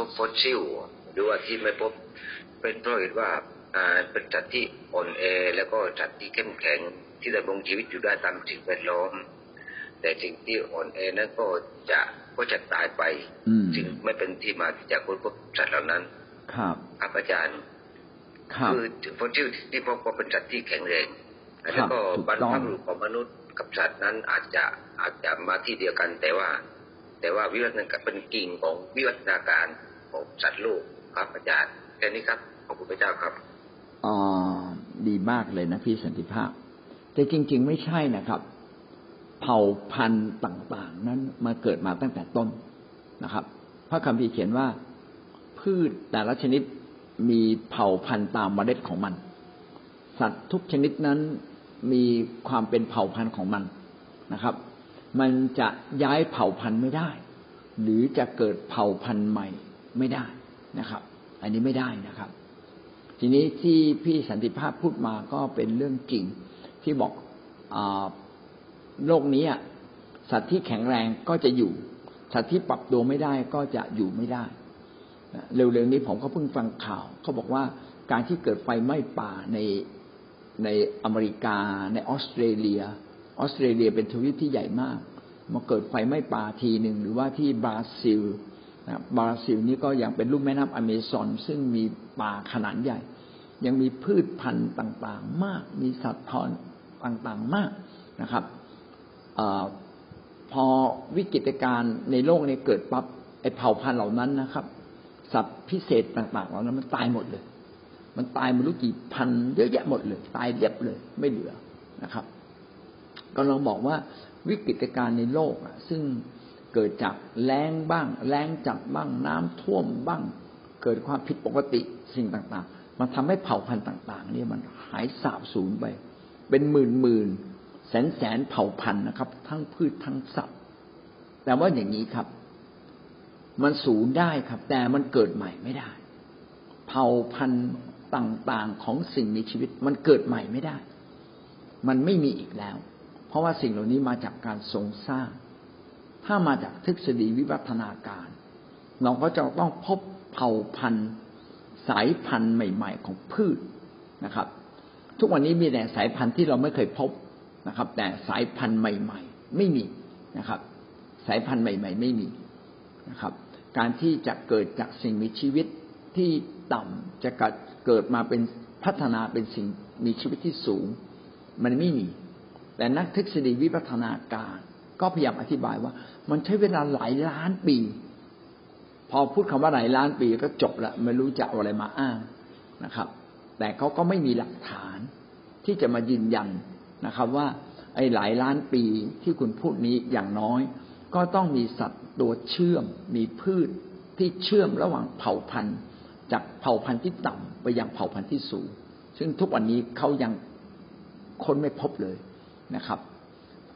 พบฟอสซิลหรือว่าที่ไม่พบ เป็นเพราะเหตุว่าอ่าเป็นสัตว์ที่อ่อนแอแล้วก็สัตว์ที่เข้มแข็งที่ดำรงชีวิตอยู่ได้ตามสิ่งแวดล้อม แต่สิ่งที่อ่อนแอนั้นก็จะก็จะตายไปอืมจึงไม่เป็นที่มาที่จะค้นพบสัตว์เหล่านั้น ครับครับอาจารย์ครับคือฟอสซิลที่พบก็เป็นสัตว์ที่แข็งแรงครับแล้วก็ถูกต้องบรรพบุรุษของมนุษย์กับสัตว์นั้นอาจจะอาจจะมาที่เดียวกันแต่ว่า แต่ว่าวิวัฒนาการเป็นกิ่งของวิวัฒนาการของ สัตว์โลกครับอาจารย์แค่นี้ครับขอบคุณพระเจ้าครับอ๋อดีมากเลยนะพี่สันติภาพ แต่จริง ๆ ไม่ใช่นะครับ เผ่าพันธุ์ต่างๆ นั้นมาเกิดมาตั้งแต่ต้นนะครับ พระคัมภีร์เขียนว่าพืชแต่ละชนิดมีเผ่าพันธุ์ตามเมล็ดของมัน สัตว์ทุกชนิดนั้นมีความเป็นเผ่าพันธุ์ของมันนะครับ มันจะย้ายเผ่าพันธุ์ไม่ได้ หรือจะเกิดเผ่าพันธุ์ใหม่ ไม่ได้นะครับ อันนี้ไม่ได้นะครับ ทีนี้ที่พี่สันติภาพพูดมาก็เป็นเรื่องจริงที่บอกอโลกนี้สัตว์ที่แข็งแรงก็จะอยู่ สัตว์ที่ปรับตัวไม่ได้ก็จะอยู่ไม่ได้เร็วๆนี้ผมก็เพิ่งฟังข่าวเขาบอกว่าการที่เกิดไฟไหม้ป่าในในอเมริกา ในออสเตรเลีย ออสเตรเลียเป็นทวีปที่ใหญ่มากมาเกิดไฟไหม้ป่าทีหนึ่งหรือว่าที่บราซิล บราซิลนี่ก็ยังเป็นลุ่มแม่น้ำอเมซอนซึ่งมีป่าขนาดใหญ่ ยังมีพืชพันธุ์ต่างๆ มาก มีสัตว์ทอนต่างๆมากนะครับอพอวิกฤตการณ์ในโลกนี้เกิดปั๊บไอเผ่าพันธุ์เหล่านั้นนะครับ สัตว์พิเศษต่างๆเหล่านั้นมันตายหมดเลย มันตายม่รู้กี่พันเยอะแยะหมดเลย ตายเรียบเลย ไม่เหลือนะครับ ก็ลองบอกว่าวิกฤตการณ์ในโลกอะซึ่ง เกิดจากแล้งบ้างแล้งจัดบ้างน้ำท่วมบ้าง เกิดความผิดปกติสิ่งต่าง ๆ มันทำให้เผ่าพันธุ์ต่าง ๆ เนี่ยมันหายสาบสูญไป เป็นหมื่นหมื่นแสนแสนเผ่าพันธุ์นะครับ ทั้งพืชทั้งสัตว์ แต่ว่าอย่างนี้ครับ มันสูญได้ครับ แต่มันเกิดใหม่ไม่ได้ เผ่าพันธุ์ต่างๆของสิ่งมีชีวิต มันเกิดใหม่ไม่ได้ มันไม่มีอีกแล้ว เพราะว่าสิ่งเหล่านี้มาจากการทรงสร้าง ถ้ามาจากทฤษฎีวิวัฒนาการ เราก็จะต้องพบเผ่าพันธุ์สายพันธุ์ใหม่ ๆ ของพืชนะครับ ทุกวันนี้มีแต่สายพันธุ์ที่เราไม่เคยพบนะครับ แต่สายพันธุ์ใหม่ ๆ ไม่มีนะครับ สายพันธุ์ใหม่ ๆ ไม่มีนะครับ การที่จะเกิดจากสิ่งมีชีวิตที่ต่ำจะเกิดมาเป็นพัฒนาเป็นสิ่งมีชีวิตที่สูง มันไม่มี แต่นักทฤษฎีวิวัฒนาการ ก็พยายามอธิบายว่า มันใช้เวลาหลายล้านปี พอพูดคำว่าหลายล้านปีก็จบละไม่รู้จะเอาอะไรมาอ้างนะครับ แต่เขาก็ไม่มีหลักฐานที่จะมายืนยันนะครับ ว่าไอ้หลายล้านปีที่คุณพูดนี้อย่างน้อย ก็ต้องมีสัตว์ตัวเชื่อม มีพืชที่เชื่อมระหว่างเผ่าพันธุ์ จากเผ่าพันธุ์ที่ต่ำไปยังเผ่าพันธุ์ที่สูง ซึ่งทุกวันนี้เขายังค้นไม่พบเลยนะครับ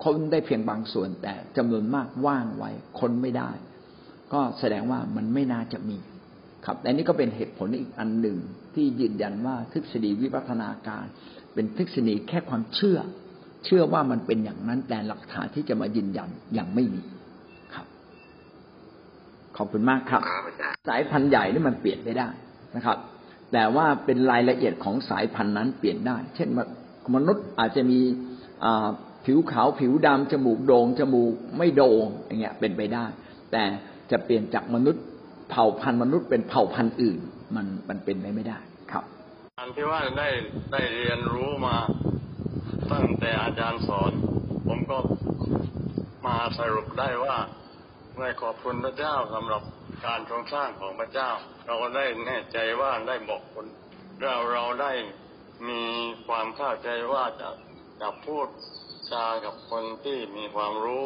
ค้นได้เพียงบางส่วน แต่จำนวนมากว่างไว้ค้นไม่ได้ ก็แสดงว่ามันไม่น่าจะมี ครับแต่นี่ก็เป็นเหตุผลอีกอันหนึ่งที่ยืนยันว่าทฤษฎีวิวัฒนาการ เป็นทฤษฎีแค่ความเชื่อ เชื่อว่ามันเป็นอย่างนั้นแต่หลักฐานที่จะมายืนยันยังไม่มีครับขอบคุณมากครับครับอาจารย์สายพันธุ์ใหญ่นี่มันเปลี่ยนไม่ได้นะครับ แต่ว่าเป็นรายละเอียดของสายพันธุ์นั้นเปลี่ยนได้ เช่นมนุษย์อาจจะมีอ่า ผิวขาวผิวดำจมูกโดง่งจมูกไม่โด่งอย่างเงี้ยเป็นไปได้ แต่จะเปลี่ยนจากมนุษย์เผ่าพันธุ์มนุษย์เป็นเผ่าพันธุ์อื่น มันมันเป็นไปไม่ได้ครับการที่ว่าได้ได้เรียนรู้มาตั้งแต่อาจารย์สอน ผมก็มาสรุปได้ว่าได้ขอบคุณพระเจ้าสำหรับการทรงสร้างของพระเจ้า เราได้แน่ใจว่าได้บอกคนเราเราได้มีความเข้าใจว่าจะจะพูด จากับคนที่มีความรู้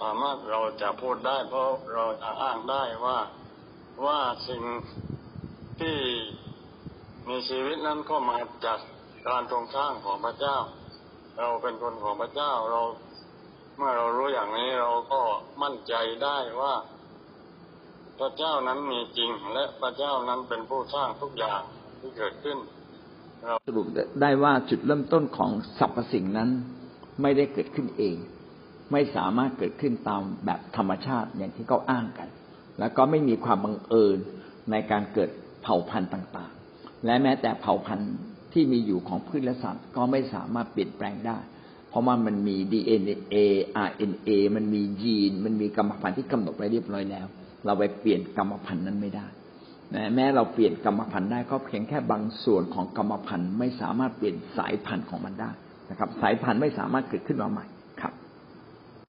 สามารถเราจะพูดได้ เพราะเราจะอ้างได้ว่าว่าสิ่งที่มีชีวิตนั้นก็มาจากการทรงสร้างของพระเจ้า เราเป็นคนของพระเจ้าเรา เมื่อเรารู้อย่างนี้เราก็มั่นใจได้ว่า พระเจ้านั้นมีจริง และพระเจ้านั้นเป็นผู้สร้างทุกอย่างที่เกิดขึ้น สรุปได้ว่าจุดเริ่มต้นของสรรพสิ่งนั้นไม่ได้เกิดขึ้นเอง ไม่สามารถเกิดขึ้นตามแบบธรรมชาติอย่างที่เขาอ้างกัน แล้วก็ไม่มีความบังเอิญในการเกิดเผ่าพันธุ์ต่างๆ และแม้แต่เผ่าพันธุ์ที่มีอยู่ของพืชและสัตว์ก็ไม่สามารถเปลี่ยนแปลงได้ เพราะว่ามันมี DNA RNA มันมียีน มันมีกรรมพันธุ์ที่กำหนดไว้เรียบร้อยแล้ว เราไปเปลี่ยนกรรมพันธุ์นั้นไม่ได้ แม้เราเปลี่ยนกรรมพันธุ์ได้ก็เพียงแค่บางส่วนของกรรมพันธุ์ไม่สามารถเปลี่ยนสายพันธุ์ของมันได้นะครับ สายพันธุ์ไม่สามารถเกิดขึ้นมาใหม่